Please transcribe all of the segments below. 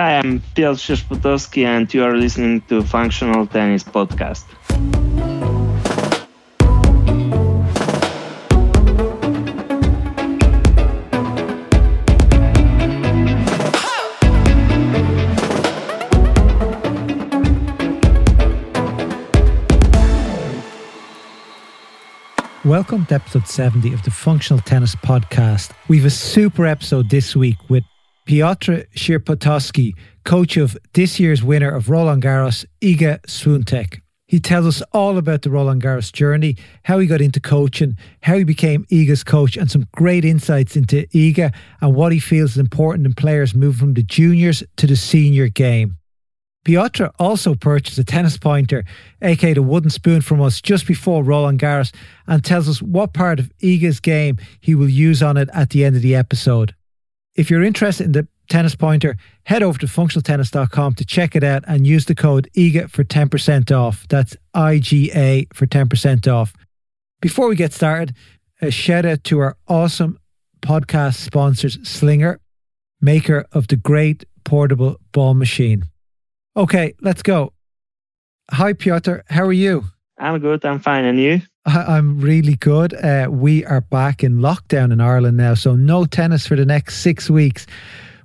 Hi, I'm Piotr Sierzputowski, and you are listening to Functional Tennis Podcast. Welcome to episode 70 of the Functional Tennis Podcast. We've a super episode this week with Piotr Sierzputowski, coach of this year's winner of Roland Garros, Iga Swiatek. He tells us all about the Roland Garros journey, how he got into coaching, how he became Iga's coach, and some great insights into Iga and what he feels is important in players moving from the juniors to the senior game. Piotr also purchased a tennis pointer, aka the wooden spoon, from us just before Roland Garros and tells us what part of Iga's game he will use on it at the end of the episode. If you're interested in the tennis pointer, head over to functionaltennis.com to check it out and use the code IGA for 10% off. That's IGA for 10% off. Before we get started, a shout out to our awesome podcast sponsors, Slinger, maker of the great portable ball machine. Okay, let's go. Hi, Piotr. How are you? I'm good. I'm fine. And you? I- am really good. Uh, we are back in lockdown in Ireland now, so no tennis for the next six weeks,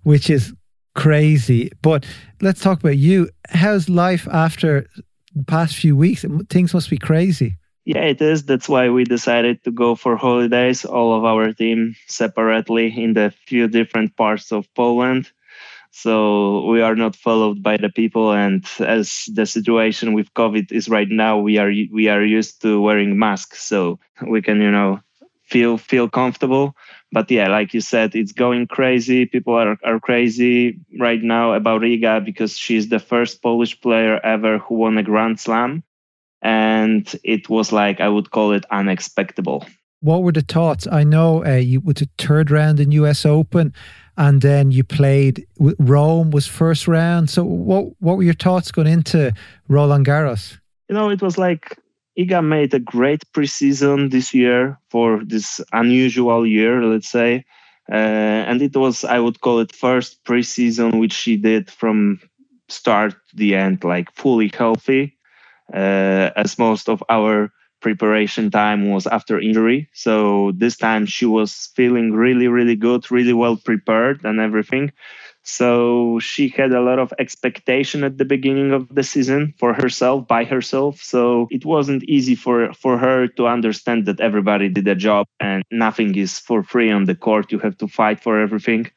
which is crazy. But let's talk about you. How's life after the past few weeks? Things must be crazy. Yeah, it is. That's why we decided to go for holidays, all of our team separately in the few different parts of Poland so we are not followed by the people and as the situation with covid is right now we are we are used to wearing masks so we can you know feel feel comfortable. But yeah like you said it's going crazy. People are, are crazy right now about Iga because she's the first polish player ever who won a grand slam. And it was like i would call it unexpected what were the thoughts? I know uh, you with the third round in us open and then you played Rome was first round. So what what were your thoughts going into Roland Garros? You know, it was like Iga made a great preseason this year for this unusual year, let's say. Uh, and it was, I would call it, first preseason which she did from start to the end, like fully healthy, uh, as most of our preparation time was after injury. So this time she was feeling really, really good, really well prepared and everything. So she had a lot of expectation at the beginning of the season for herself, by herself. So it wasn't easy for, for her to understand that everybody did a job and nothing is for free on the court. You have to fight for everything.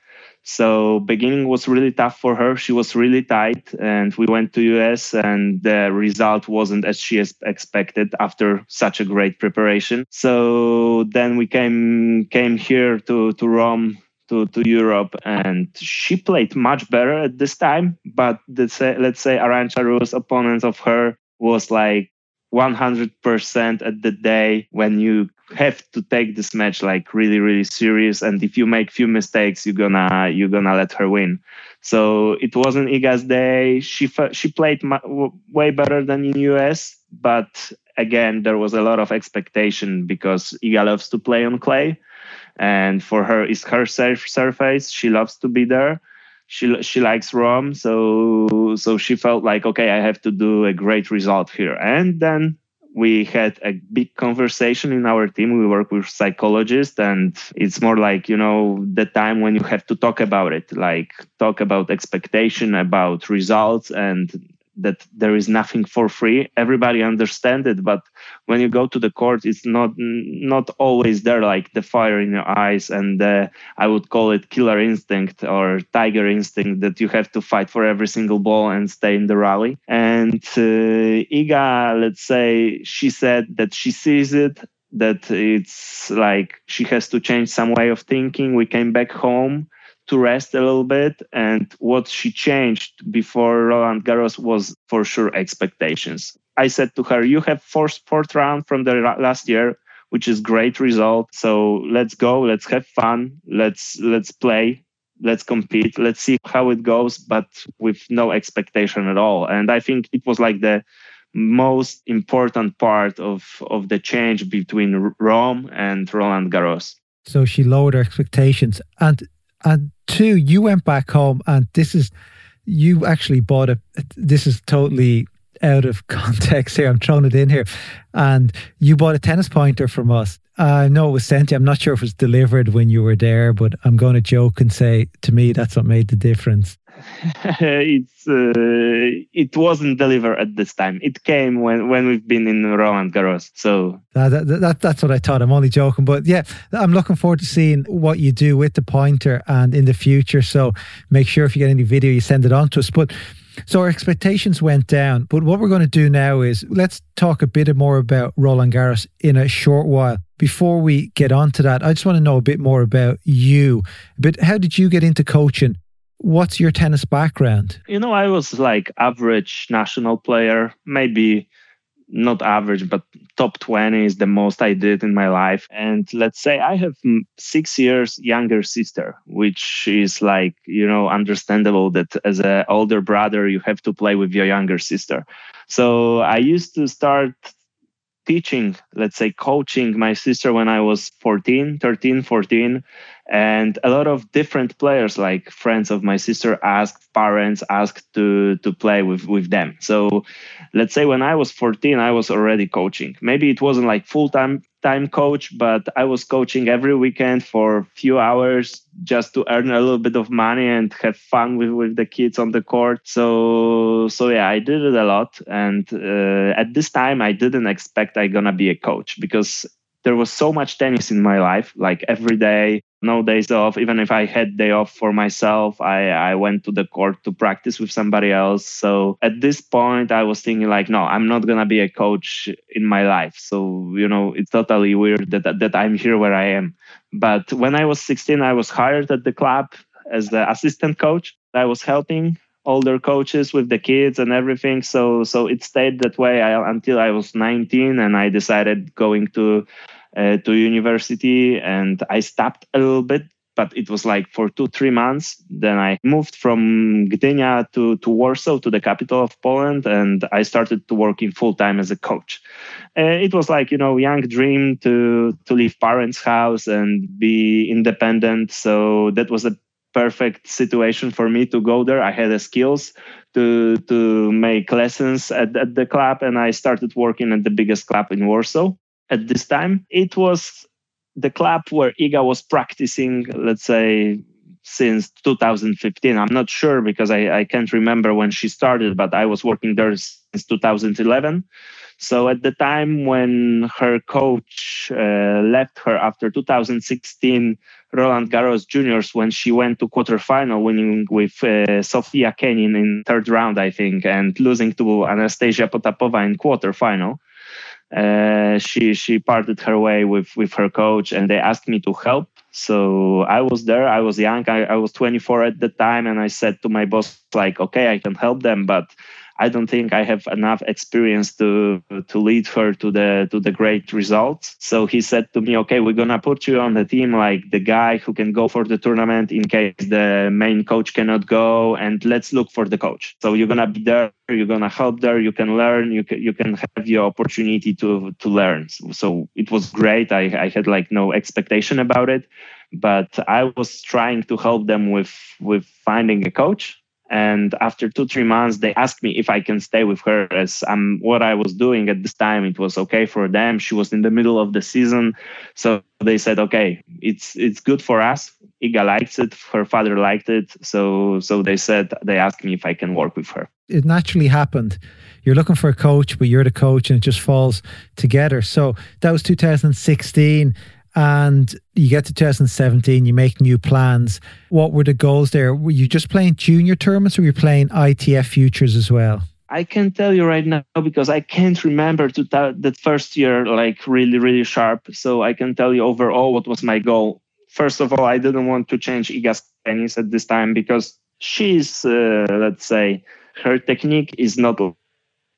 So beginning was really tough for her. She was really tight, and we went to US, and the result wasn't as she expected after such a great preparation. So then we came came here to to Rome to, to Europe, and she played much better at this time. But say, let's say Arantxa Rus, opponent of her, was like 100% at the day when you have to take this match like really really serious. And if you make few mistakes you're gonna you're gonna let her win. So it wasn't iga's day. She she played way better than in us but again there was a lot of expectation because iga loves to play on clay. And for her it's her surf- surface. She loves to be there she she likes Rome, so so she felt like okay, I have to do a great result here. And then we had a big conversation in our team. We work with psychologists, and it's more like you know the time when you have to talk about it, like talk about expectation, about results, and that there is nothing for free. Everybody understands it but when you go to the court it's not not always there like the fire in your eyes and uh, i would call it killer instinct or tiger instinct that you have to fight for every single ball and stay in the rally. And uh, iga let's say she said that she sees it that it's like she has to change some way of thinking. We came back home to rest a little bit. And what she changed before Roland Garros was for sure expectations. I said to her, "You have fourth fourth round from the last year, which is great result. So let's go, let's have fun, let's let's play." Let's compete. Let's see how it goes, but with no expectation at all. And I think it was like the most important part of of the change between Rome and Roland Garros. So she lowered her expectations, and and two, you went back home, and this is you actually bought a. This is totally out of context here. I'm throwing it in here. And you bought a tennis pointer from us. I know it was sent you. I'm not sure if it was delivered when you were there, but I'm going to joke and say to me that's what made the difference. it's uh, it wasn't delivered at this time. It came when when we've been in Roland Garros. So that, that, that, that's what I thought. I'm only joking, but yeah, I'm looking forward to seeing what you do with the pointer and in the future. So make sure if you get any video, you send it on to us. But so our expectations went down, but what we're going to do now is let's talk a bit more about Roland Garros in a short while. Before we get on to that, I just want to know a bit more about you. But how did you get into coaching? What's your tennis background? You know, I was like average national player, maybe not average, but top 20 is the most I did in my life. And let's say I have six years younger sister, which is like, you know, understandable that as an older brother, you have to play with your younger sister. So I used to start teaching, let's say coaching my sister when I was 14, 13, 14 and a lot of different players like friends of my sister asked parents asked to to play with with them. So let's say when i was 14 i was already coaching. Maybe it wasn't like full time time coach but i was coaching every weekend for a few hours just to earn a little bit of money and have fun with with the kids on the court. So so yeah i did it a lot. And uh, at this time i didn't expect i gonna be a coach because there was so much tennis in my life like every day no days off. Even if i had day off for myself i i went to the court to practice with somebody else. So at this point i was thinking like no i'm not to be a coach in my life. So you know it's totally weird that that i'm here where i am. But when i was 16 i was hired at the club as the assistant coach i was helping older coaches with the kids and everything. So so it stayed that way I, until i was 19 and i decided going to uh, to university and I stopped a little bit but it was like for two three months. Then i moved from gdynia to, to warsaw to the capital of poland and i started to work in full time as a coach. Uh, it was like you know young dream to to leave parents house and be independent. So that was a perfect situation for me to go there i had the skills to to make lessons at, at the club and i started working at the biggest club in warsaw at this time. It was the club where Iga was practicing, let's say, since 2015. I'm not sure because I, I can't remember when she started, but I was working there since 2011. So at the time when her coach uh, left her after 2016 Roland Garros Juniors, when she went to quarterfinal, winning with uh, Sofia Kenin in third round, I think, and losing to Anastasia Potapova in quarterfinal, uh, she she parted her way with with her coach and they asked me to help. So i was there i was young I, I was 24 at the time and i said to my boss like okay i can help them but I don't think I have enough experience to to lead her to the to the great results. So he said to me, "Okay, we're gonna put you on the team like the guy who can go for the tournament in case the main coach cannot go, and let's look for the coach. So you're gonna be there, you're gonna help there, you can learn, you can you can have your opportunity to to learn. So it was great. I I had like no expectation about it, but I was trying to help them with with finding a coach and after two three months they asked me if i can stay with her as um, what i was doing at this time. It was okay for them. She was in the middle of the season. So they said okay it's it's good for us. Iga likes it. Her father liked it. So so they said they asked me if i can work with her. It naturally happened. You're looking for a coach but you're the coach and it just falls together. So that was 2016 and you get to 2017, you make new plans. What were the goals there? Were you just playing junior tournaments or were you playing ITF futures as well? I can tell you right now because I can't remember to that first year like really really sharp. So I can tell you overall what was my goal. First of all, I didn't want to change Iga's tennis at this time because she's uh, let's say her technique is not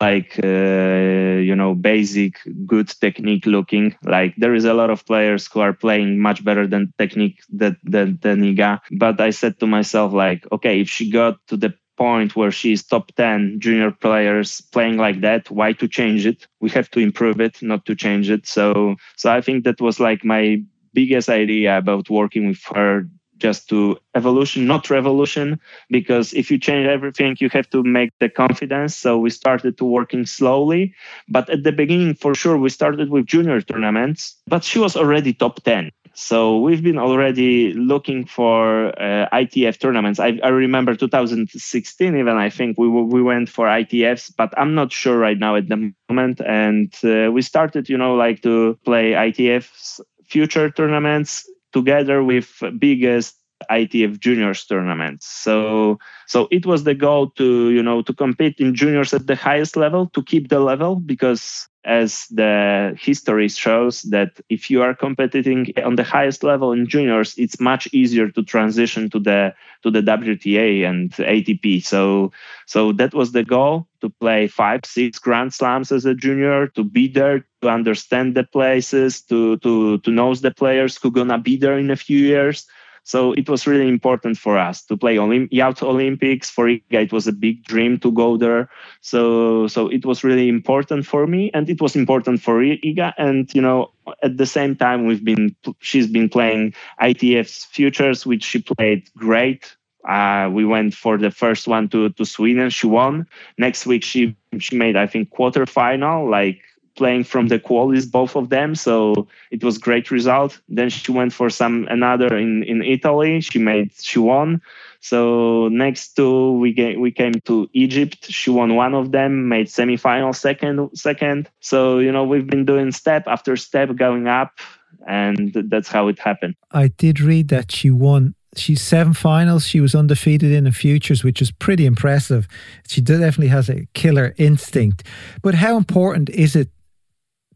like uh, you know basic good technique looking. Like there is a lot of players who are playing much better than technique that than, than Iga. But I said to myself like okay if she got to the point where she's top 10 junior players playing like that why to change it? We have to improve it not to change it. So so I think that was like my biggest idea about working with her just to evolution, not revolution, because if you change everything, you have to make the confidence. So we started to working slowly. But at the beginning, for sure, we started with junior tournaments, but she was already top 10. So we've been already looking for uh, ITF tournaments. I, I, remember 2016, even I think we we went for ITFs, but I'm not sure right now at the moment. And uh, we started, you know, like to play ITFs future tournaments together with biggest ITF juniors tournaments. So so it was the goal to you know to compete in juniors at the highest level to keep the level because as the history shows that if you are competing on the highest level in juniors it's much easier to transition to the to the WTA and ATP so so that was the goal to play 5 6 grand slams as a junior to be there to understand the places to to to know the players who are gonna be there in a few years so it was really important for us to play Olymp- Youth Olympics. For Iga, it was a big dream to go there. So so it was really important for me, and it was important for Iga. And you know, at the same time, we've been she's been playing ITF's futures, which she played great. Uh, we went for the first one to to Sweden. She won. Next week, she she made I think quarterfinal, like playing from the qualities, both of them. So it was great result. Then she went for some another in, in Italy. She made she won. So next two we came, we came to Egypt. She won one of them, made semifinal second second. So you know we've been doing step after step going up, and that's how it happened. I did read that she won she's seven finals. She was undefeated in the futures, which is pretty impressive. She definitely has a killer instinct. But how important is it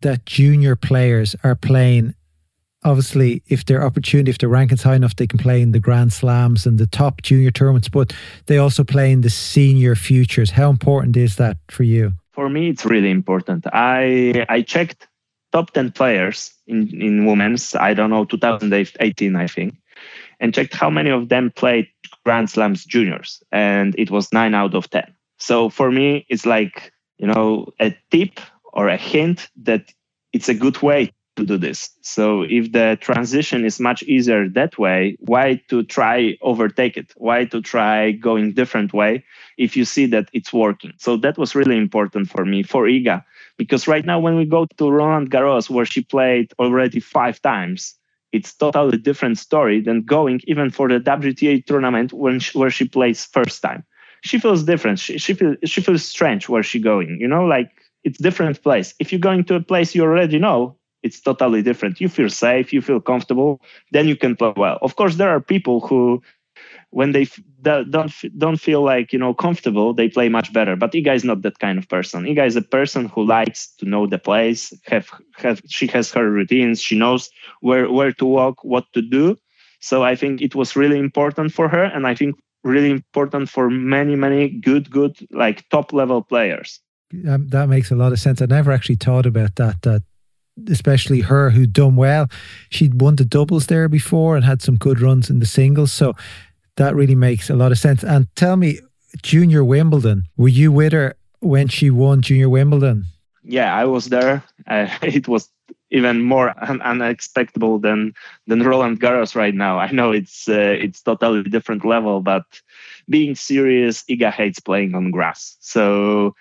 that junior players are playing obviously if their opportunity if their ranking's high enough they can play in the grand slams and the top junior tournaments but they also play in the senior futures. How important is that for you? For me it's really important. I i checked top 10 players in in women's. I don't know 2018 i think and checked how many of them played grand slams juniors and it was 9 out of 10 so for me it's like you know a tip or a hint that it's a good way to do this. So if the transition is much easier that way, why to try overtake it? Why to try going different way if you see that it's working? So that was really important for me for Iga because right now when we go to Roland Garros where she played already 5 times, it's totally different story than going even for the WTA tournament when she, where she plays first time. She feels different. She she feels she feels strange where she going. You know, like it's different place. If you're going to a place you already know, it's totally different. You feel safe, you feel comfortable, then you can play well. Of course, there are people who, when they don't don't feel like you know comfortable, they play much better. But Iga is not that kind of person. Iga is a person who likes to know the place. Have have she has her routines. She knows where where to walk, what to do. So I think it was really important for her, and I think really important for many many good good like top level players um, that makes a lot of sense. I never actually thought about that. That especially her who'd done well, she'd won the doubles there before and had some good runs in the singles. So that really makes a lot of sense. And tell me, Junior Wimbledon, were you with her when she won Junior Wimbledon? Yeah, I was there. Uh, it was even more un- unexpected than than Roland Garros right now. I know it's uh, it's totally different level, but being serious, Iga hates playing on grass. So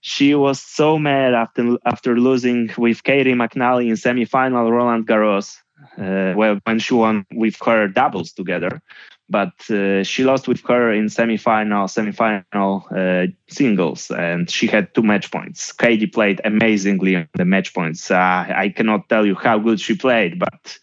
she was so mad after after losing with Caty McNally in semifinal Roland Garros, uh, well, when she won with her doubles together. But uh, she lost with her in semifinal, semifinal uh, singles, and she had two match points. Katie played amazingly on the match points. Uh, I cannot tell you how good she played, but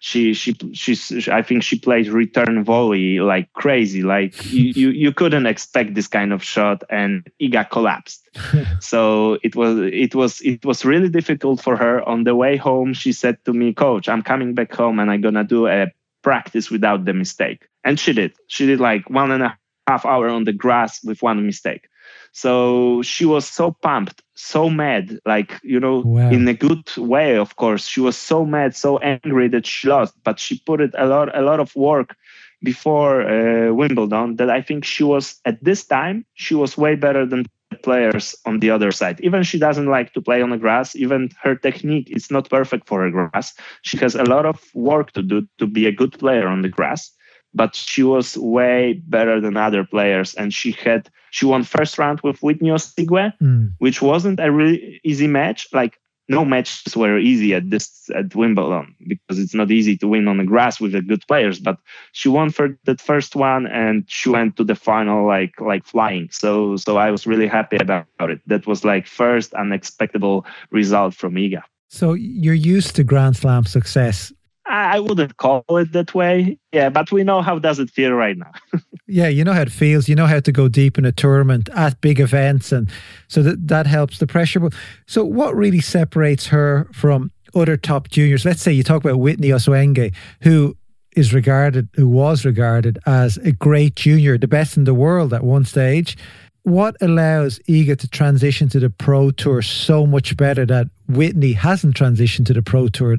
she she she's I think she played return volley like crazy. Like you, you you couldn't expect this kind of shot, and Iga collapsed. so it was it was it was really difficult for her. On the way home, she said to me, "Coach, I'm coming back home, and I'm gonna do a practice without the mistake." And she did. She did like one and a half hour on the grass with one mistake. So she was so pumped, so mad, like, you know, wow. in a good way, of course. She was so mad, so angry that she lost, but she put it a lot, a lot of work before uh, Wimbledon that I think she was at this time, she was way better than the players on the other side. Even she doesn't like to play on the grass, even her technique is not perfect for a grass. She has a lot of work to do to be a good player on the grass but she was way better than other players. And she had she won first round with Whitney Osuigwe, mm. which wasn't a really easy match. Like no matches were easy at this at Wimbledon because it's not easy to win on the grass with the good players. But she won for that first one and she went to the final like like flying. So so I was really happy about it. That was like first unexpected result from Iga. So you're used to Grand Slam success. I wouldn't call it that way. Yeah, but we know how does it feel right now. yeah, you know how it feels. You know how to go deep in a tournament at big events, and so that that helps the pressure. So, what really separates her from other top juniors? Let's say you talk about Whitney Osuigwe, who is regarded, who was regarded as a great junior, the best in the world at one stage. What allows Iga to transition to the pro tour so much better that Whitney hasn't transitioned to the pro tour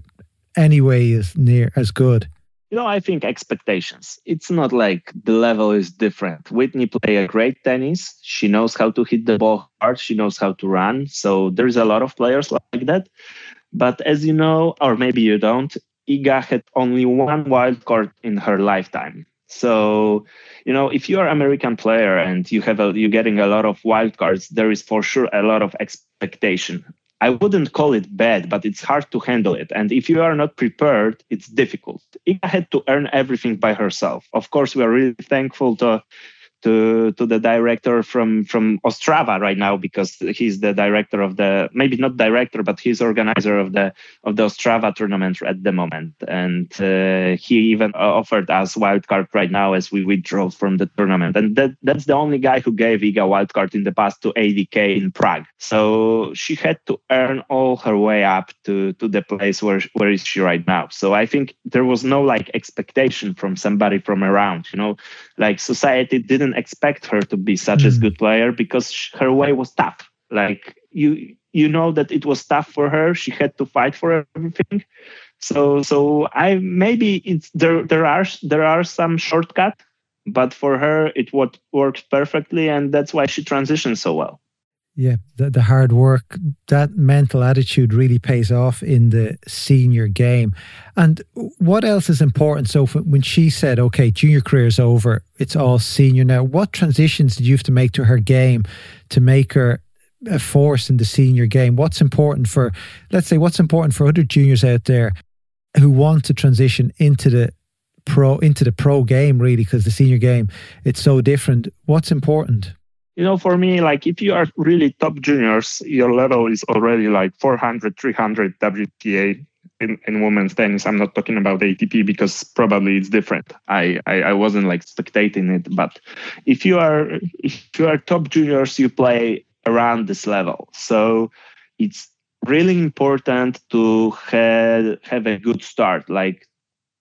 anyway as near as good? You know, I think expectations. It's not like the level is different. Whitney play a great tennis. She knows how to hit the ball hard. She knows how to run. So there's a lot of players like that. But as you know, or maybe you don't, Iga had only one wild card in her lifetime. So, you know, if you're American player and you have a, you're getting a lot of wild cards, there is for sure a lot of expectation. I wouldn't call it bad, but it's hard to handle it. And if you are not prepared, it's difficult. Iga had to earn everything by herself. Of course, we are really thankful to to to the director from from Ostrava right now because he's the director of the maybe not director but he's organizer of the of the Ostrava tournament at the moment. And uh, he even offered us wildcard right now as we withdraw from the tournament. And that that's the only guy who gave Iga wildcard in the past to ADK in Prague. So she had to earn all her way up to to the place where where is she right now. So I think there was no like expectation from somebody from around you know like society didn't expect her to be such mm. a good player because her way was tough. Like you you know that it was tough for her. She had to fight for everything. So so I maybe it's there there are there are some shortcut, but for her it what worked perfectly and that's why she transitioned so well. Yeah, the, the hard work, that mental attitude really pays off in the senior game. And what else is important? So, when she said, okay, junior career is over, it's all senior now, what transitions did you have to make to her game to make her a force in the senior game? What's important for, let's say, what's important for other juniors out there who want to transition into the pro into the pro game really because the senior game it's so different what's important you know, for me, like if you are really top juniors, your level is already like 400, 300 WTA in, in women's tennis. I'm not talking about ATP because probably it's different. I, I, I wasn't like spectating it, but if you are if you are top juniors, you play around this level. So it's really important to have have a good start. Like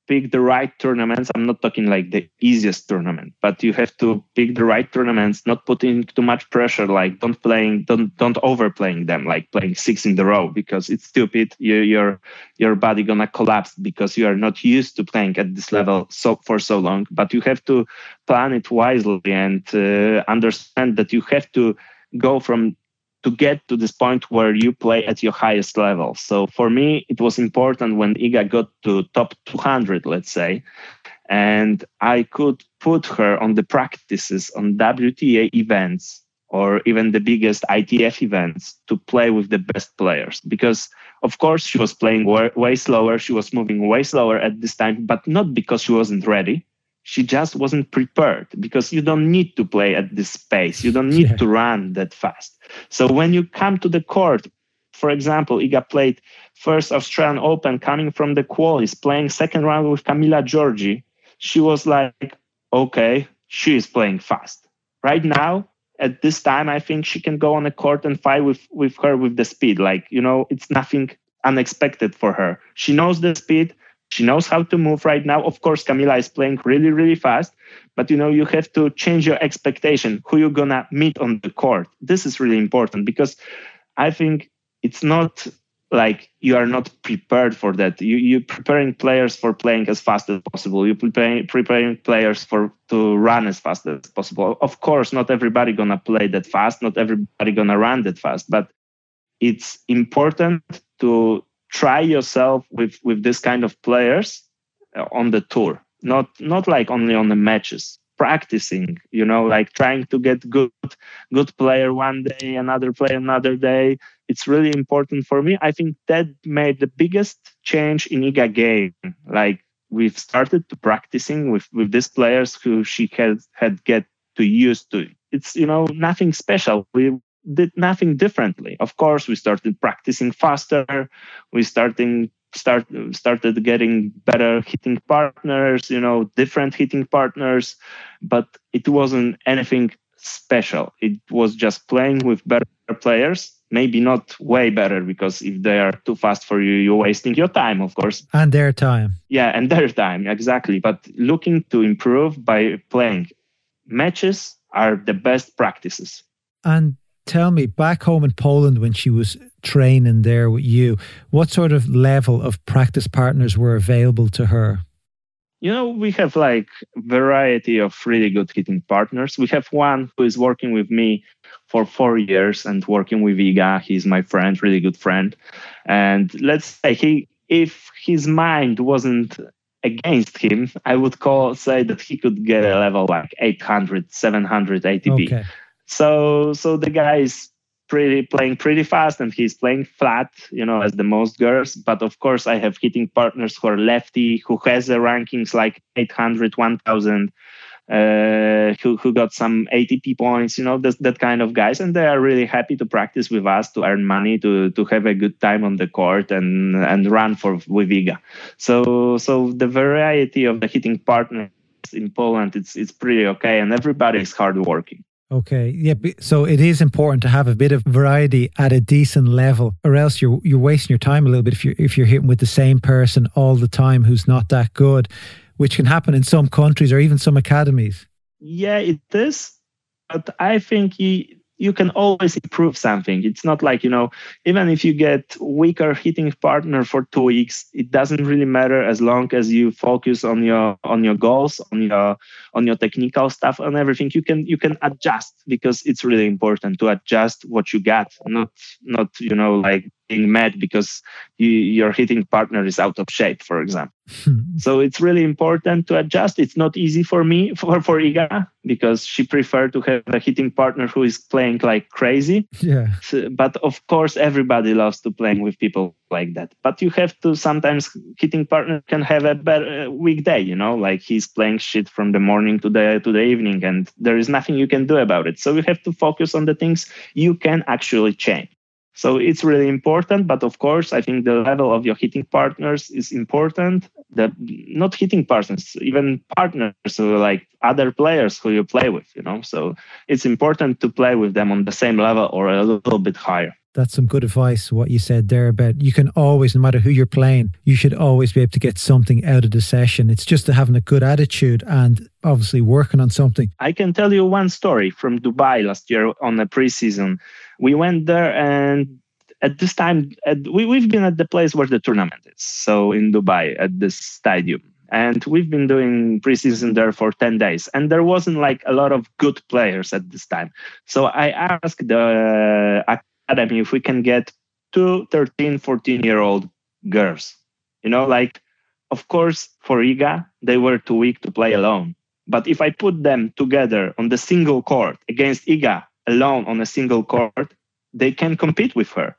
pick the right tournaments. I'm not talking like the easiest tournament, but you have to pick the right tournaments, not putting too much pressure. Like don't playing, don't don't overplaying them, like playing six in the row because it's stupid. You, your your body gonna collapse because you are not used to playing at this level so for so long. But you have to plan it wisely and uh, understand that you have to go from to get to this point where you play at your highest level. So for me, it was important when Iga got to top 200, let's say, and I could put her on the practices on WTA events or even the biggest ITF events to play with the best players. Because, of course, she was playing way, way slower, she was moving way slower at this time, but not because she wasn't ready she just wasn't prepared because you don't need to play at this pace. You don't need yeah. to run that fast. So when you come to the court, for example, Iga played first Australian Open coming from the qualies, playing second round with Camila Giorgi. She was like, okay, she is playing fast. Right now, at this time, I think she can go on the court and fight with, with her with the speed. Like, you know, it's nothing unexpected for her. She knows the speed. She knows how to move right now. Of course, Camila is playing really, really fast, but you know, you have to change your expectation, who you're gonna meet on the court. This is really important because I think it's not like you are not prepared for that. You you're preparing players for playing as fast as possible. You're preparing preparing players for to run as fast as possible. Of course, not everybody gonna play that fast, not everybody gonna run that fast, but it's important to try yourself with with this kind of players uh, on the tour. Not not like only on the matches practicing you know like trying to get good good player one day another player another day. It's really important for me. I think that made the biggest change in iga game. Like we've started to practicing with with these players who she had had get to used to. It's you know nothing special. We did nothing differently. Of course we started practicing faster. We starting start started getting better hitting partners you know different hitting partners but it wasn't anything special. It was just playing with better players maybe not way better because if they are too fast for you you're wasting your time of course. And their time. Yeah and their time exactly. But looking to improve by playing matches are the best practices. And tell me back home in Poland when she was training there with you, what sort of level of practice partners were available to her? You know, we have like variety of really good hitting partners. We have one who is working with me for four years and working with Iga. He's my friend, really good friend. And let's say he if his mind wasn't against him, I would call say that he could get a level like 800, 700 ATP. Okay. So so the guy is pretty playing pretty fast and he's playing flat, you know, as the most girls. But of course, I have hitting partners who are lefty, who has the rankings like 800, 1000, uh, who, who got some ATP points, you know, that, that kind of guys. And they are really happy to practice with us to earn money, to, to have a good time on the court and, and run for with Iga. So, so the variety of the hitting partners in Poland, it's, it's pretty okay. And everybody is hardworking. Okay, yeah. So it is important to have a bit of variety at a decent level, or else you're you're wasting your time a little bit if you're if you're hitting with the same person all the time who's not that good, which can happen in some countries or even some academies. Yeah, it is. But I think you, you can always improve something. It's not like, you know, even if you get weaker hitting partner for two weeks, it doesn't really matter as long as you focus on your on your goals, on your on your technical stuff and everything. You can you can adjust because it's really important to adjust what you got, not not, you know, like being mad because you, your hitting partner is out of shape, for example. Hmm. so it's really important to adjust. It's not easy for me for for Iga because she preferred to have a hitting partner who is playing like crazy. Yeah. So, but of course, everybody loves to playing with people like that. But you have to sometimes hitting partner can have a better uh, weekday. You know, like he's playing shit from the morning to the to the evening, and there is nothing you can do about it. So you have to focus on the things you can actually change. So it's really important. But of course, I think the level of your hitting partners is important. The not hitting partners, even partners, so like other players who you play with, you know. So it's important to play with them on the same level or a little bit higher. That's some good advice, what you said there about you can always, no matter who you're playing, you should always be able to get something out of the session. It's just having a good attitude and obviously working on something. I can tell you one story from Dubai last year on the preseason we went there and at this time at, we, we've been at the place where the tournament is so in dubai at this stadium and we've been doing preseason there for 10 days and there wasn't like a lot of good players at this time so i asked the academy if we can get two 13 14 year old girls you know like of course for iga they were too weak to play alone but if i put them together on the single court against iga alone on a single court, they can compete with her.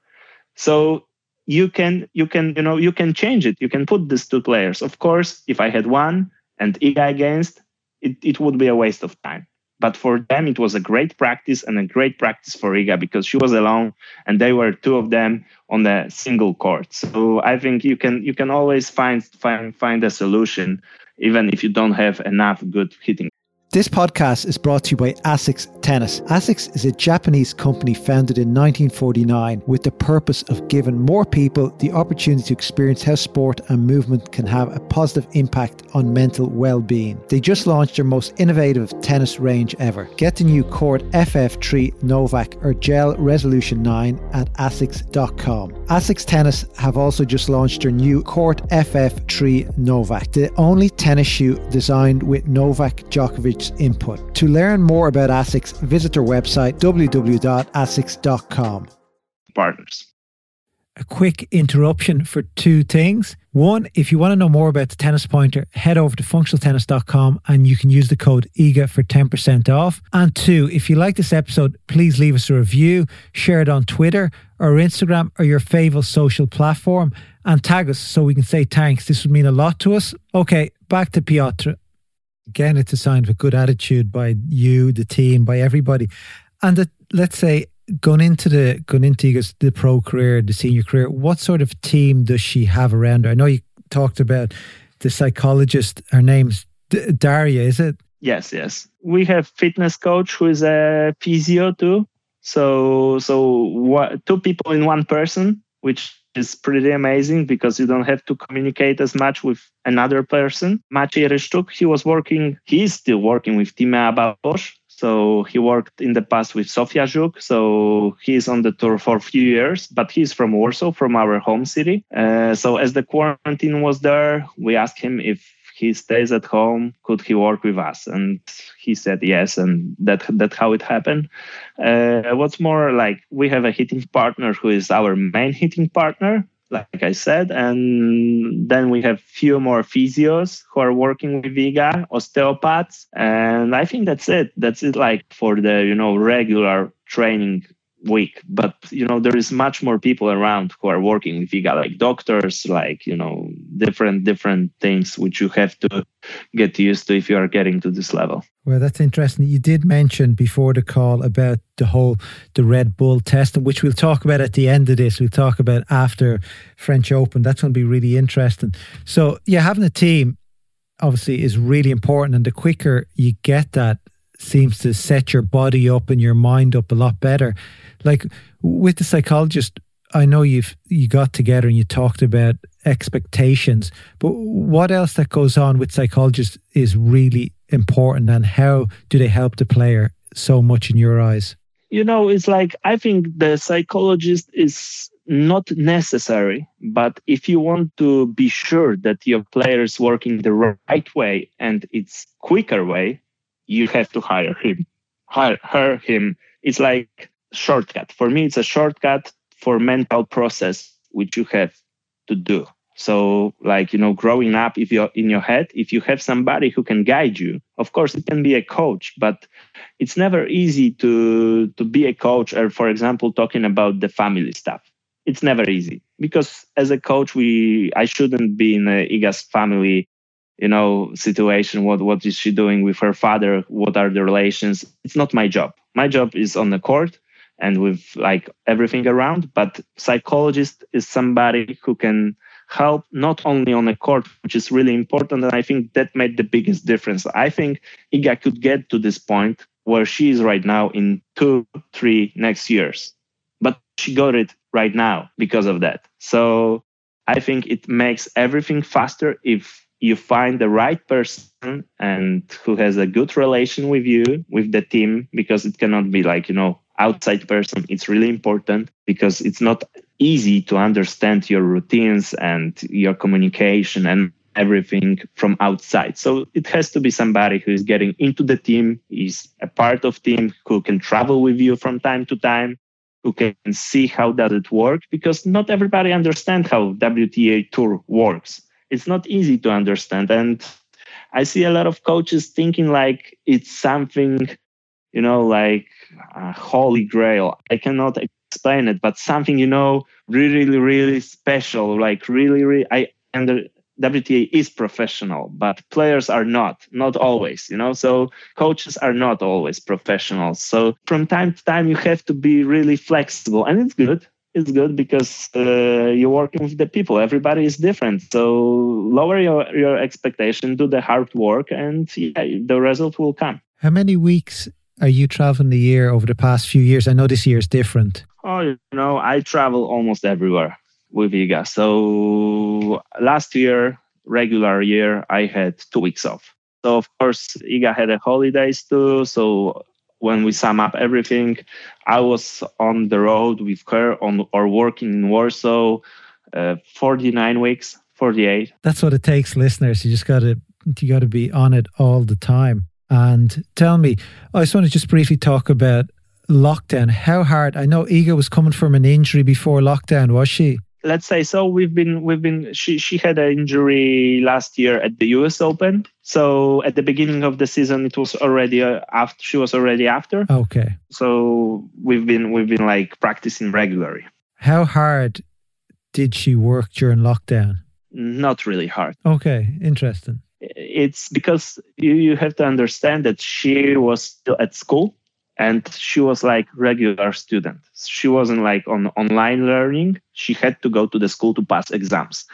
So you can you can you know you can change it. You can put these two players. Of course, if I had one and Iga against, it, it would be a waste of time. But for them, it was a great practice and a great practice for Iga because she was alone and they were two of them on the single court. So I think you can you can always find find find a solution even if you don't have enough good hitting this podcast is brought to you by ASICS Tennis. ASICS is a Japanese company founded in 1949 with the purpose of giving more people the opportunity to experience how sport and movement can have a positive impact on mental well-being. They just launched their most innovative tennis range ever. Get the new Court FF3 Novak or Gel Resolution 9 at asics.com. ASICS Tennis have also just launched their new Court FF3 Novak, the only tennis shoe designed with Novak Djokovic input. To learn more about ASICS, visit their website www.asics.com. Partners. a quick interruption for two things. One, if you want to know more about the tennis pointer, head over to functionaltennis.com and you can use the code IGA for 10% off. And two, if you like this episode, please leave us a review, share it on Twitter or Instagram or your favorite social platform and tag us so we can say thanks. This would mean a lot to us. Okay, back to Piotr. Again, it's a sign of a good attitude by you, the team, by everybody. And let's say, going into the going into the pro career, the senior career, what sort of team does she have around her? I know you talked about the psychologist. Her name's D- Daria, is it? Yes, yes. We have fitness coach who is a physio too. So so what, two people in one person, which is pretty amazing because you don't have to communicate as much with another person. Maciej Ryszczuk, he was working, he's still working with Timea Babos. So he worked in the past with Sofia Żuk. So he's on the tour for a few years, but he's from Warsaw, from our home city. Uh, so as the quarantine was there, we asked him if he stays at home, could he work with us? And he said yes, and that that's how it happened. Uh, what's more, like we have a hitting partner who is our main hitting partner, like I said, and then we have few more physios who are working with Iga, osteopaths, and I think that's it. That's it, like for the you know regular training week but you know there is much more people around who are working. With Iga like doctors like you know different different things which you have to get used to if you are getting to this level. Well that's interesting you did mention before the call about the whole the red bull test which we'll talk about at the end of this. We'll talk about after french open. That's going to be really interesting. So yeah having a team obviously is really important and the quicker you get that seems to set your body up and your mind up a lot better like with the psychologist, I know you've you got together and you talked about expectations, but what else that goes on with psychologists is really important, and how do they help the player so much in your eyes? You know, it's like I think the psychologist is not necessary, but if you want to be sure that your player is working the right way and it's quicker way, you have to hire him, hire her, him. It's like shortcut. For me, it's a shortcut for mental process which you have to do. So, like you know, growing up, if you're in your head, if you have somebody who can guide you, of course, it can be a coach, but it's never easy to to be a coach. Or, for example, talking about the family stuff, it's never easy because as a coach, we I shouldn't be in a Iga's family, you know, situation. What what is she doing with her father? What are the relations? It's not my job. My job is on the court and with like everything around. But psychologist is somebody who can help not only on the court, which is really important. And I think that made the biggest difference. I think Iga could get to this point where she is right now in two, three next years. But she got it right now because of that. So I think it makes everything faster if you find the right person and who has a good relation with you, with the team, because it cannot be like, you know, outside person it's really important because it's not easy to understand your routines and your communication and everything from outside. So it has to be somebody who is getting into the team is a part of team who can travel with you from time to time who can see how does it work because not everybody understands how wta tour works. It's not easy to understand and i see a lot of coaches thinking like it's something you know like a holy grail. I cannot explain it, but something you know really, really special. Like really, really, I and the WTA is professional, but players are not, not always, you know. So coaches are not always professionals. So from time to time, you have to be really flexible, and it's good. It's good because uh, you're working with the people. Everybody is different. So lower your, your expectation, do the hard work, and yeah, the result will come. How many weeks are you traveling the year over the past few years? I know this year is different. Oh, you know, I travel almost everywhere with Iga. So last year, regular year, I had two weeks off. So of course, Iga had a holidays too. So when we sum up everything, I was on the road with her on or working in Warsaw, uh, 49 weeks, 48. That's what it takes, listeners. You just got to you got to be on it all the time. And tell me, I just want to just briefly talk about lockdown. How hard? I know Iga was coming from an injury before lockdown, was she? let's say so. We've been we've been she she had an injury last year at the us open. So at the beginning of the season it was already uh, after she was already after. Okay. So we've been we've been like practicing regularly. How hard did she work during lockdown? Not really hard. Okay interesting it's because you, you have to understand that she was still at school and she was like regular student. She wasn't like on online learning. She had to go to the school to pass exams.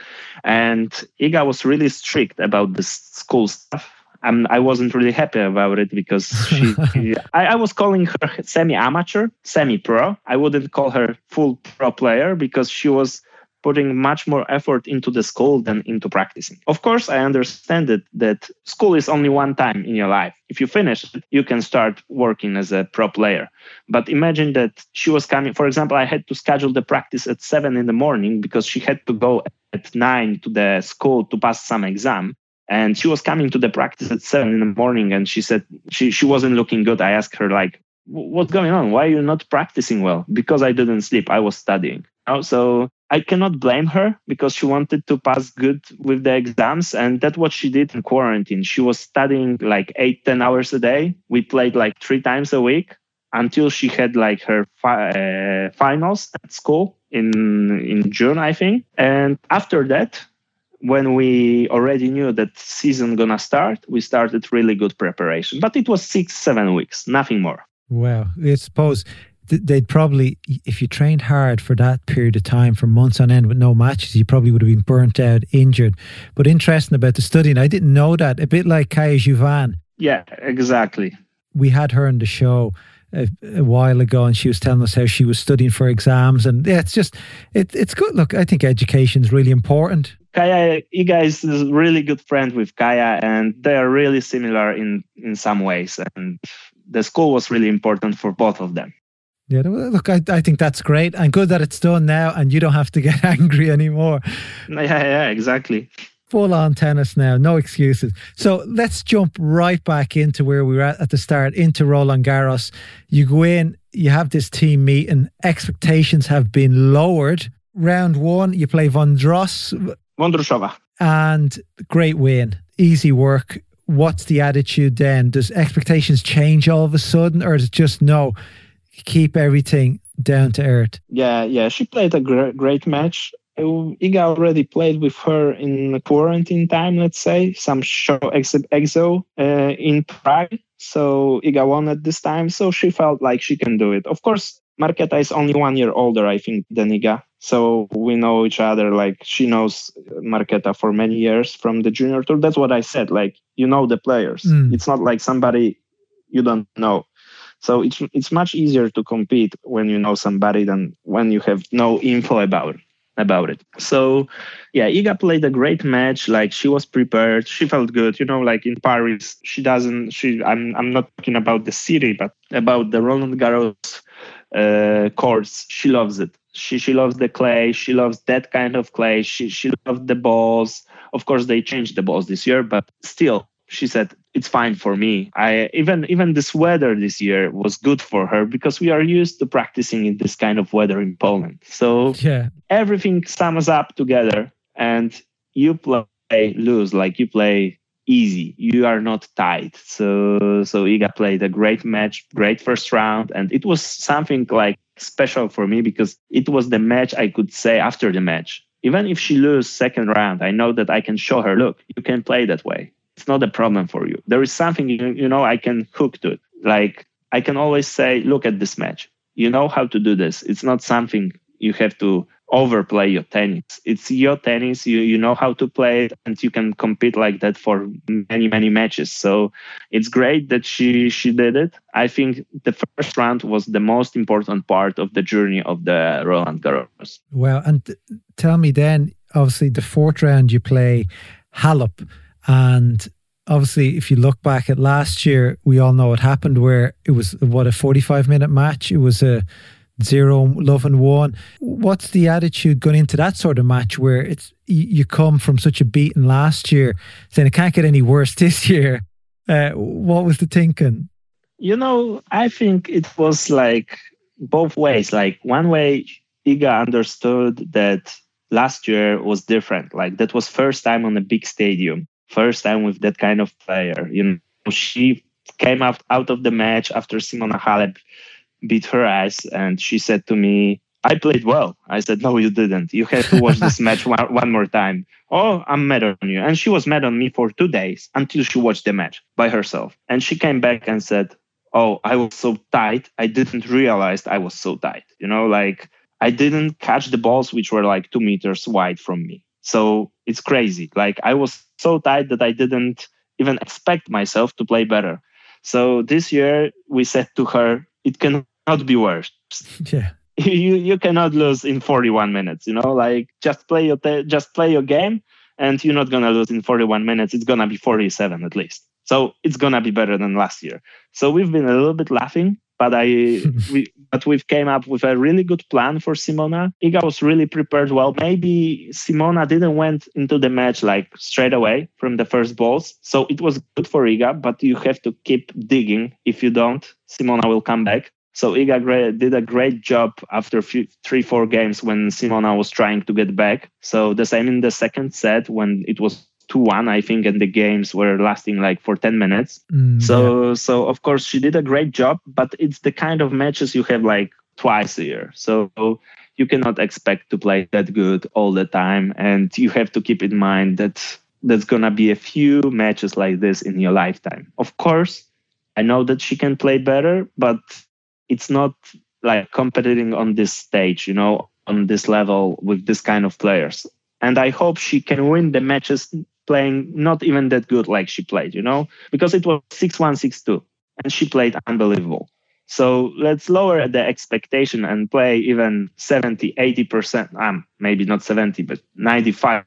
And iga was really strict about the school stuff. I'm, i wasn't really happy about it because she, I, I was calling her semi-amateur semi-pro. I wouldn't call her full pro player because she was putting much more effort into the school than into practicing. Of course, I understand it that school is only one time in your life. If you finish you can start working as a pro player. But imagine that she was coming, for example, I had to schedule the practice at seven in the morning because she had to go at nine to the school to pass some exam. And she was coming to the practice at seven in the morning and she said she, she wasn't looking good. I asked her, like, what's going on? Why are you not practicing well? Because I didn't sleep. I was studying. Oh, so I cannot blame her because she wanted to pass good with the exams. And that's what she did in quarantine. She was studying like eight, 10 hours a day. We played like three times a week until she had like her fi- uh, finals at school in, in June, I think. And after that, when we already knew that season gonna start, we started really good preparation. But it was six, seven weeks, nothing more. Well, I suppose they'd probably, if you trained hard for that period of time, for months on end with no matches, you probably would have been burnt out, injured. But interesting about the study, studying, I didn't know that. A bit like Kaja Juvan. Yeah, exactly. We had her on the show. A, a, while ago, and she was telling us how she was studying for exams, and yeah, it's just it, it's good. Look, I think education is really important. Kaja, Iga is a really good friend with Kaja, and they are really similar in in some ways. And the school was really important for both of them. Yeah, look, I, I think that's great and good that it's done now and you don't have to get angry anymore. Yeah, yeah, exactly. Full on tennis now, no excuses. So let's jump right back into where we were at at the start, into Roland Garros. You go in, you have this team meeting, expectations have been lowered. Round one, you play Vondros. Vondrousova. And great win, easy work. What's the attitude then? Does expectations change all of a sudden, or is it just no? Keep everything down to earth. Yeah, yeah, she played a great, great match. Iga already played with her in quarantine time, let's say, some show exo uh, in Prague. So Iga won at this time, so she felt like she can do it. Of course, Marketa is only one year older, I think, than Iga. So we know each other. Like she knows Marketa for many years from the junior tour. That's what I said. Like you know the players. Mm. It's not like somebody you don't know. So it's it's much easier to compete when you know somebody than when you have no info about about it. So yeah, Iga played a great match. Like she was prepared. She felt good. You know, like in Paris, she doesn't. She. I'm. I'm not talking about the city, but about the Roland Garros uh, courts. She loves it. She she loves the clay. She loves that kind of clay. She she loves the balls. Of course, they changed the balls this year, but still, she said it's fine for me. I even even this weather this year was good for her because we are used to practicing in this kind of weather in poland. So yeah. everything sums up together and you play lose like you play easy. You are not tight so so iga played a great match great first round and it was something like special for me because it was the match i could say after the match. Even if she lose second round i know that i can show her look you can play that way it's not a problem for you. There is something you, you know I can hook to it. Like I can always say, look at this match. You know how to do this. It's not something you have to overplay your tennis. It's your tennis. You you know how to play it, and you can compete like that for many many matches. So it's great that she she did it. I think the first round was the most important part of the journey of the Roland Garros. Well, and tell me then, obviously the fourth round you play Halep and obviously, if you look back at last year, we all know what happened where it was what a 45 minute match. It was a zero love and one. What's the attitude going into that sort of match where it's you come from such a beating last year, saying it can't get any worse this year? Uh, what was the thinking? You know, I think it was like both ways. Like one way, Iga understood that last year was different. Like that was first time on a big stadium, first time with that kind of player. You know, she came out out of the match after Simona Halep beat her ass, and she said to me, I played well. I said, No, you didn't. You have to watch this match one, one more time. Oh, I'm mad on you. And she was mad on me for two days until she watched the match by herself. And she came back and said, Oh, I was so tight. I didn't realize I was so tight. You know, like I didn't catch the balls which were like two meters wide from me. So it's crazy. Like I was so tight that I didn't even expect myself to play better. So this year we said to her, it cannot be worse. Yeah you you cannot lose in 41 minutes you know like just play your te- just play your game and you're not gonna lose in 41 minutes it's gonna be 47 at least so it's gonna be better than last year so we've been a little bit laughing but i we but we've came up with a really good plan for simona. Iga was really prepared well. Maybe simona didn't went into the match like straight away from the first balls. So it was good for iga but you have to keep digging. If you don't simona will come back. So Iga did a great job after few, three, four games when Simona was trying to get back. So the same in the second set when it was 2-1, I think, and the games were lasting like for 10 minutes. Mm, so, yeah. so of course she did a great job, but it's the kind of matches you have like twice a year. So you cannot expect to play that good all the time. And you have to keep in mind that there's going to be a few matches like this in your lifetime. Of course, I know that she can play better, but it's not like competing on this stage, you know, on this level with this kind of players. And I hope she can win the matches playing not even that good like she played, you know, because it was 6 1 6 2 and she played unbelievable. So let's lower the expectation and play even 70, 80%, um, maybe not 70, but 95%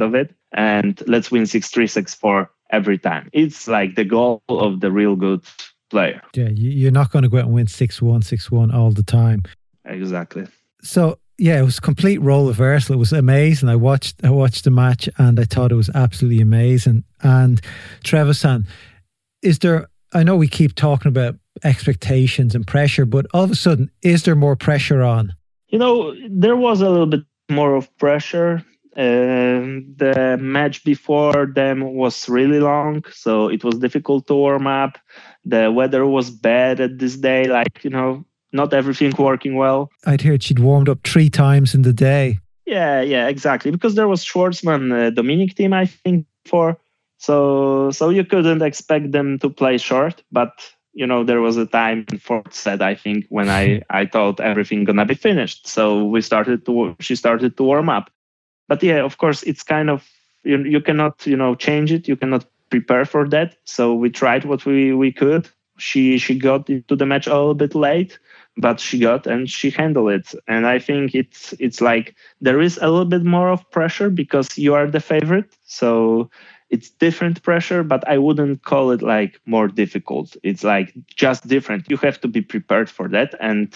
of it. And let's win 6 3, 6 4 every time. It's like the goal of the real good player. Yeah, you're not going to go out and win 6 1, 6 1 all the time. Exactly. So, yeah, it was complete role reversal. It was amazing. I watched I watched the match and I thought it was absolutely amazing. And Trevisan, is there I know we keep talking about expectations and pressure, but all of a sudden, is there more pressure on? You know, there was a little bit more of pressure um, the match before them was really long, so it was difficult to warm up. The weather was bad at this day, like, you know, not everything working well. I'd heard she'd warmed up three times in the day. Yeah, yeah, exactly. Because there was Schwartzman, uh, Dominic Thiem, I think, for so so you couldn't expect them to play short, but you know there was a time in fourth set I think when I I thought everything gonna be finished. So we started to she started to warm up, but yeah, of course, it's kind of you, you cannot you know change it. You cannot prepare for that. So we tried what we we could. She she got into the match a little bit late, but she got and she handled it. And I think it's it's like there is a little bit more of pressure because you are the favorite. So it's different pressure, but I wouldn't call it like more difficult. It's like just different. You have to be prepared for that and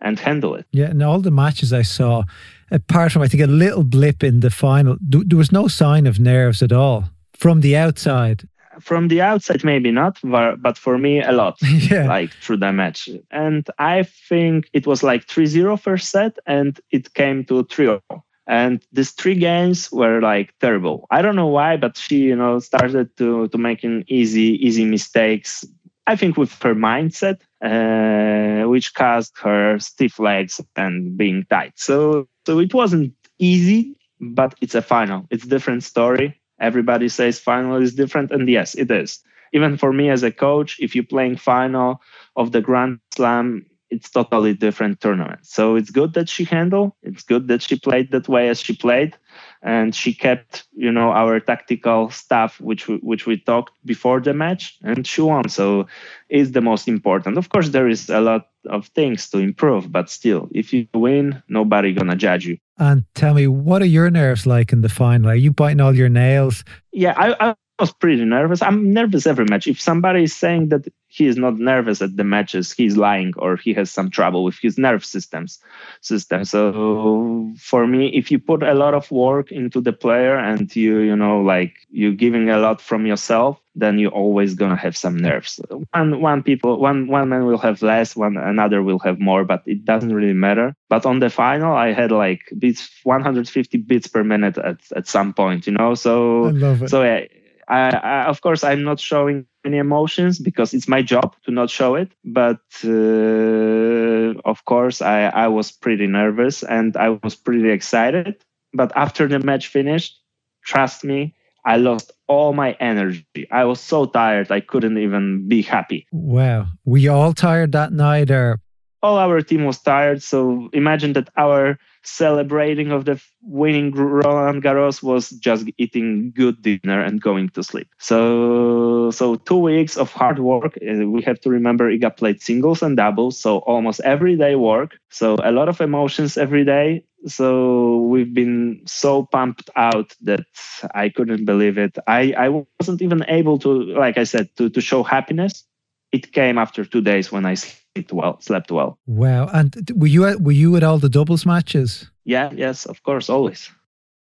and handle it. Yeah, and all the matches I saw, apart from I think a little blip in the final, there was no sign of nerves at all from the outside. From the outside, maybe not, but for me, a lot. yeah. Like through the match, and I think it was like 3-0 first set, and it came to 3-0 and these three games were like terrible i don't know why but she you know started to to making easy easy mistakes i think with her mindset uh, which caused her stiff legs and being tight. So, so it wasn't easy, but it's a final. It's a different story. Everybody says final is different, and yes, it is. Even for me as a coach, if you're playing final of the Grand Slam, it's totally different tournament. So it's good that she handled. It's good that she played that way as she played and she kept you know our tactical stuff which we, which we talked before the match and she won so it's the most important of course there is a lot of things to improve but still if you win nobody gonna judge you and tell me what are your nerves like in the final? Are you biting all your nails? Yeah i, was pretty nervous. I'm nervous every match. If somebody is saying that he is not nervous at the matches, he's lying or he has some trouble with his nerve systems system. So for me, if you put a lot of work into the player and you you know like you're giving a lot from yourself, then you're always gonna have some nerves. One one people one one man will have less, one another will have more, but it doesn't really matter. But on the final, I had like beats 150 beats per minute at at some point, you know. So so yeah I, I, of course, I'm not showing any emotions because it's my job to not show it. But uh, of course, I, I was pretty nervous and I was pretty excited. But after the match finished, trust me, I lost all my energy. I was so tired, I couldn't even be happy. Wow. We all tired that night or? All our team was tired. So imagine that our celebrating of the winning Roland Garros was just eating good dinner and going to sleep. So, so two weeks of hard work. Uh, we have to remember Iga played singles and doubles, so almost every day work. So a lot of emotions every day. So we've been so pumped out that I couldn't believe it. I, I wasn't even able to, like I said, to, to show happiness. It came after two days when I slept well. Slept well. Wow! And were you at, were you at all the doubles matches? Yeah. Yes. Of course. Always.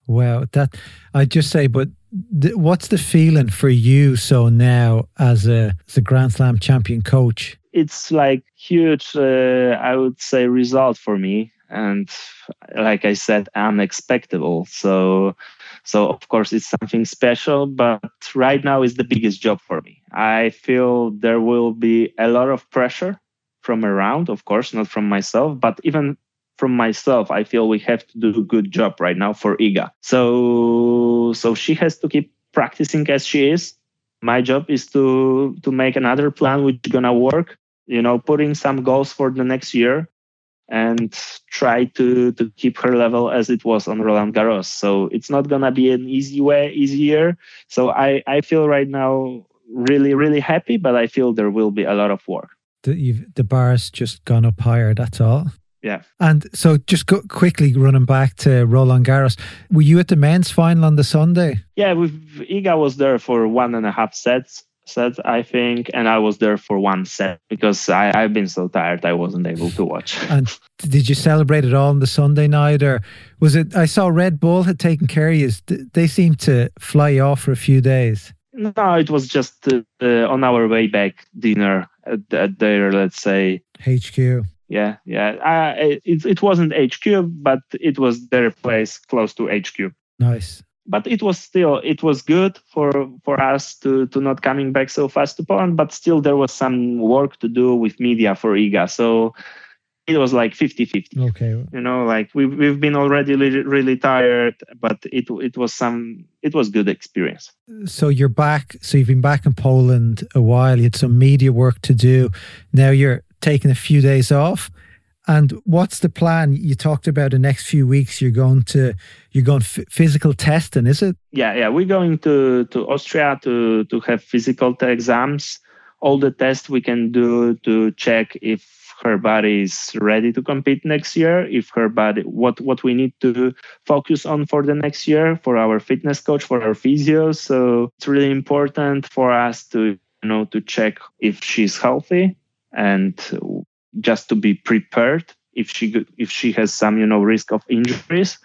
Wow. That I just say, but th- what's the feeling for you? So now, as a as a Grand Slam champion coach, it's like huge. Uh, I would say result for me, and like I said, unexpectable. So so of course it's something special, but right now is the biggest job for me. I feel there will be a lot of pressure from around, of course, not from myself, but even from myself, I feel we have to do a good job right now for Iga. So so she has to keep practicing as she is. My job is to to make another plan which is gonna work. You know, putting some goals for the next year and try to to keep her level as it was on Roland Garros. So it's not gonna be an easy way, easier. So I I feel right now really really happy, but I feel there will be a lot of work the, the bar's just gone up higher. That's all. Yeah. And so just go, quickly running back to Roland Garros, were you at the men's final on the Sunday? Yeah, with Iga was there for one and a half sets, sets I think, and I was there for one set because I, I've been so tired I wasn't able to watch. And did you celebrate it all on the Sunday night, or was it? I saw Red Bull had taken care of you. They seemed to fly off for a few days. No, it was just uh, uh, on our way back dinner at, at their, let's say, HQ. Yeah, yeah. Uh, it, it wasn't HQ, but it was their place close to HQ. Nice. But it was still it was good for for us to to not coming back so fast to Poland. But still, there was some work to do with media for IGA. So it was like 50-50 okay. You know like we've, we've been already really, really tired but it it was some it was good experience. So you're back so you've been back in poland a while you had some media work to do. Now you're taking a few days off. And what's the plan? You talked about the next few weeks you're going to you're going f- physical testing is it? Yeah yeah we're going to to austria to to have physical exams all the tests we can do to check if her body is ready to compete next year if her body what what we need to focus on for the next year for our fitness coach for our physio. So it's really important for us to you know to check if she's healthy and just to be prepared if she if she has some you know risk of injuries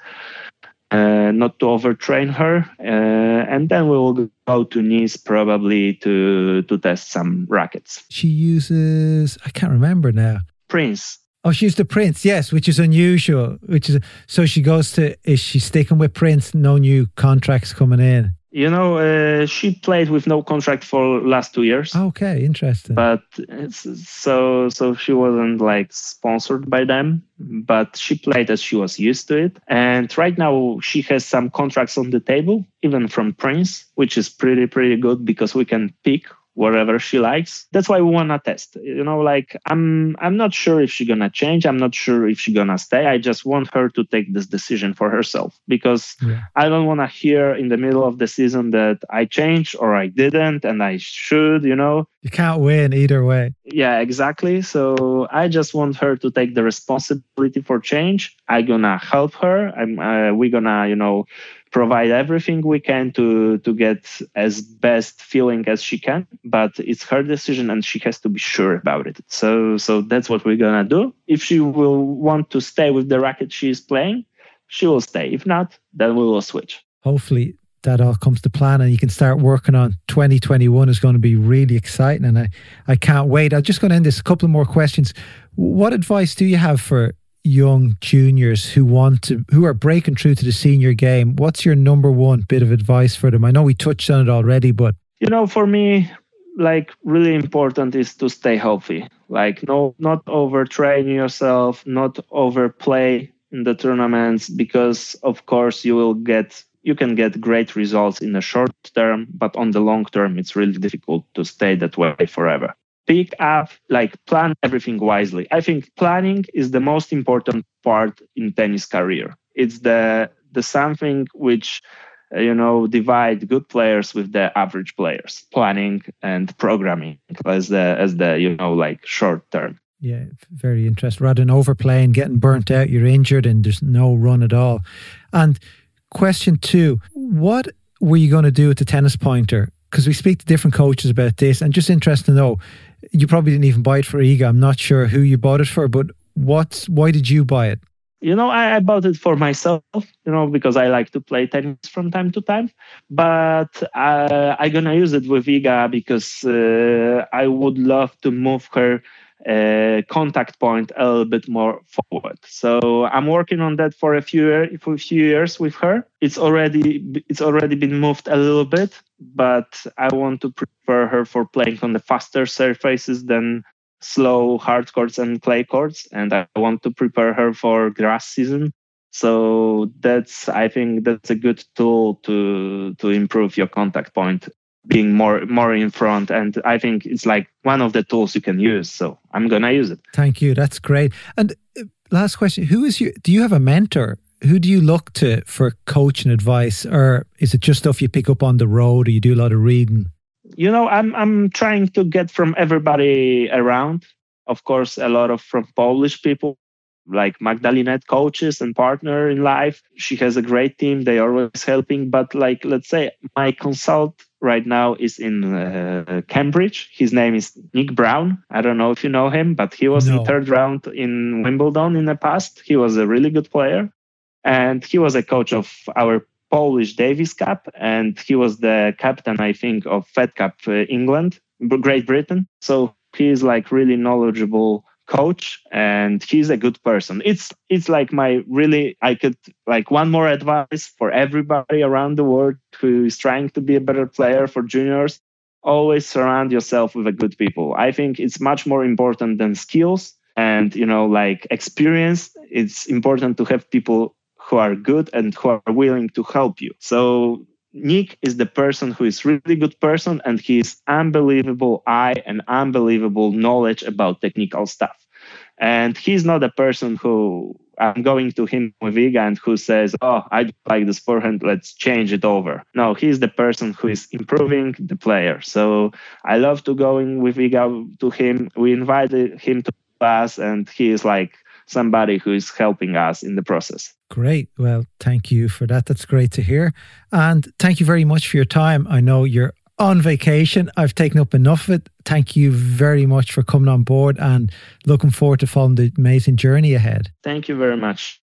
uh, not to overtrain her, uh, and then we will go to Nice probably to to test some rackets. She uses I can't remember now. Prince. Oh, she used the Prince, yes, which is unusual. Which is so she goes to is she sticking with Prince? No new contracts coming in. You know, uh, she played with no contract for last two years. Okay, interesting. But so so she wasn't like sponsored by them, but she played as she was used to it. And right now she has some contracts on the table, even from Prince, which is pretty pretty good because we can pick whatever she likes. That's why we wanna test. You know, like I'm I'm not sure if she's gonna change. I'm not sure if she's gonna stay. I just want her to take this decision for herself because yeah. I don't wanna hear in the middle of the season that I changed or I didn't and I should, you know. You can't win either way. Yeah, exactly. So I just want her to take the responsibility for change. I'm gonna help her. I'm uh, we're gonna, you know, provide everything we can to to get as best feeling as she can but it's her decision and she has to be sure about it so so that's what we're gonna do if she will want to stay with the racket she's playing she will stay if not then we will switch hopefully that all comes to plan and you can start working on 2021 is going to be really exciting and I, I can't wait. I'm just going to end this a couple more questions. What advice do you have for young juniors who want to who are breaking through to the senior game? What's your number one bit of advice for them? I know we touched on it already, but you know, for me, like really important is to stay healthy. Like no not overtrain yourself, not overplay in the tournaments because of course you will get you can get great results in the short term, but on the long term, it's really difficult to stay that way forever. Pick up, like plan everything wisely. I think planning is the most important part in tennis career. It's the the something which uh, you know divide good players with the average players. Planning and programming as the as the you know like short term. Yeah, very interesting. Rather than overplaying, getting burnt out, you're injured, and there's no run at all. And Question two What were you going to do with the tennis pointer? Because we speak to different coaches about this, and just interested to know. You probably didn't even buy it for Iga. I'm not sure who you bought it for, but what? why did you buy it? you know I, I, bought it for myself you know because i like to play tennis from time to time but uh, i'm gonna use it with iga because uh, i would love to move her Uh, contact point a little bit more forward. So I'm working on that for a few for a few years with her. It's already it's already been moved a little bit, but I want to prepare her for playing on the faster surfaces than slow hard courts and clay courts, and I want to prepare her for grass season. So that's I think that's a good tool to to improve your contact point being more more in front. And i think it's like one of the tools you can use. So i'm gonna use it. Thank you. That's great. And uh, last question. Who is you do you have a mentor? Who do you look to for coaching advice? Or is it just stuff you pick up on the road or you do a lot of reading? You know i'm i'm trying to get from everybody around. Of course a lot of from polish people like Magda Linette coaches and partner in life. She has a great team. They are always helping. But like, let's say my consult right now is in uh, Cambridge. His name is Nick Brown. I don't know if you know him, but he was no. in third round in Wimbledon in the past. He was a really good player, and he was a coach of our Polish Davis Cup, and he was the captain, I think, of Fed Cup uh, England, Great Britain. So he is like really knowledgeable coach and he's a good person. It's it's like my really i could like one more advice for everybody around the world who is trying to be a better player for juniors. Always surround yourself with a good people. I think it's much more important than skills. And you know like experience it's important to have people who are good and who are willing to help you. So Nick is the person who is really good person and he he's unbelievable eye and unbelievable knowledge about technical stuff. And he's not a person who I'm going to him with Iga and who says, Oh, I like this forehand, let's change it over. No, he's the person who is improving the player. So I love to going with Iga to him. We invited him to class and he is like somebody who is helping us in the process. Great. Well, thank you for that. That's great to hear. And thank you very much for your time. I know you're on vacation. I've taken up enough of it. Thank you very much for coming on board and looking forward to following the amazing journey ahead. Thank you very much.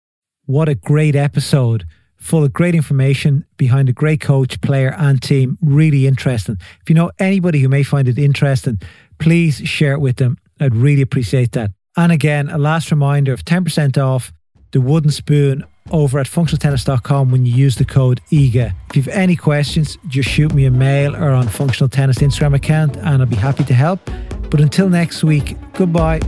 What a great episode. Full of great information behind a great coach, player, and team. Really interesting. If you know anybody who may find it interesting, please share it with them. I'd really appreciate that. And again, a last reminder of 10% off the wooden spoon over at functionaltennis.com when you use the code IGA. If you have any questions, just shoot me a mail or on Functional Tennis Instagram account and I'll be happy to help. But until next week, goodbye.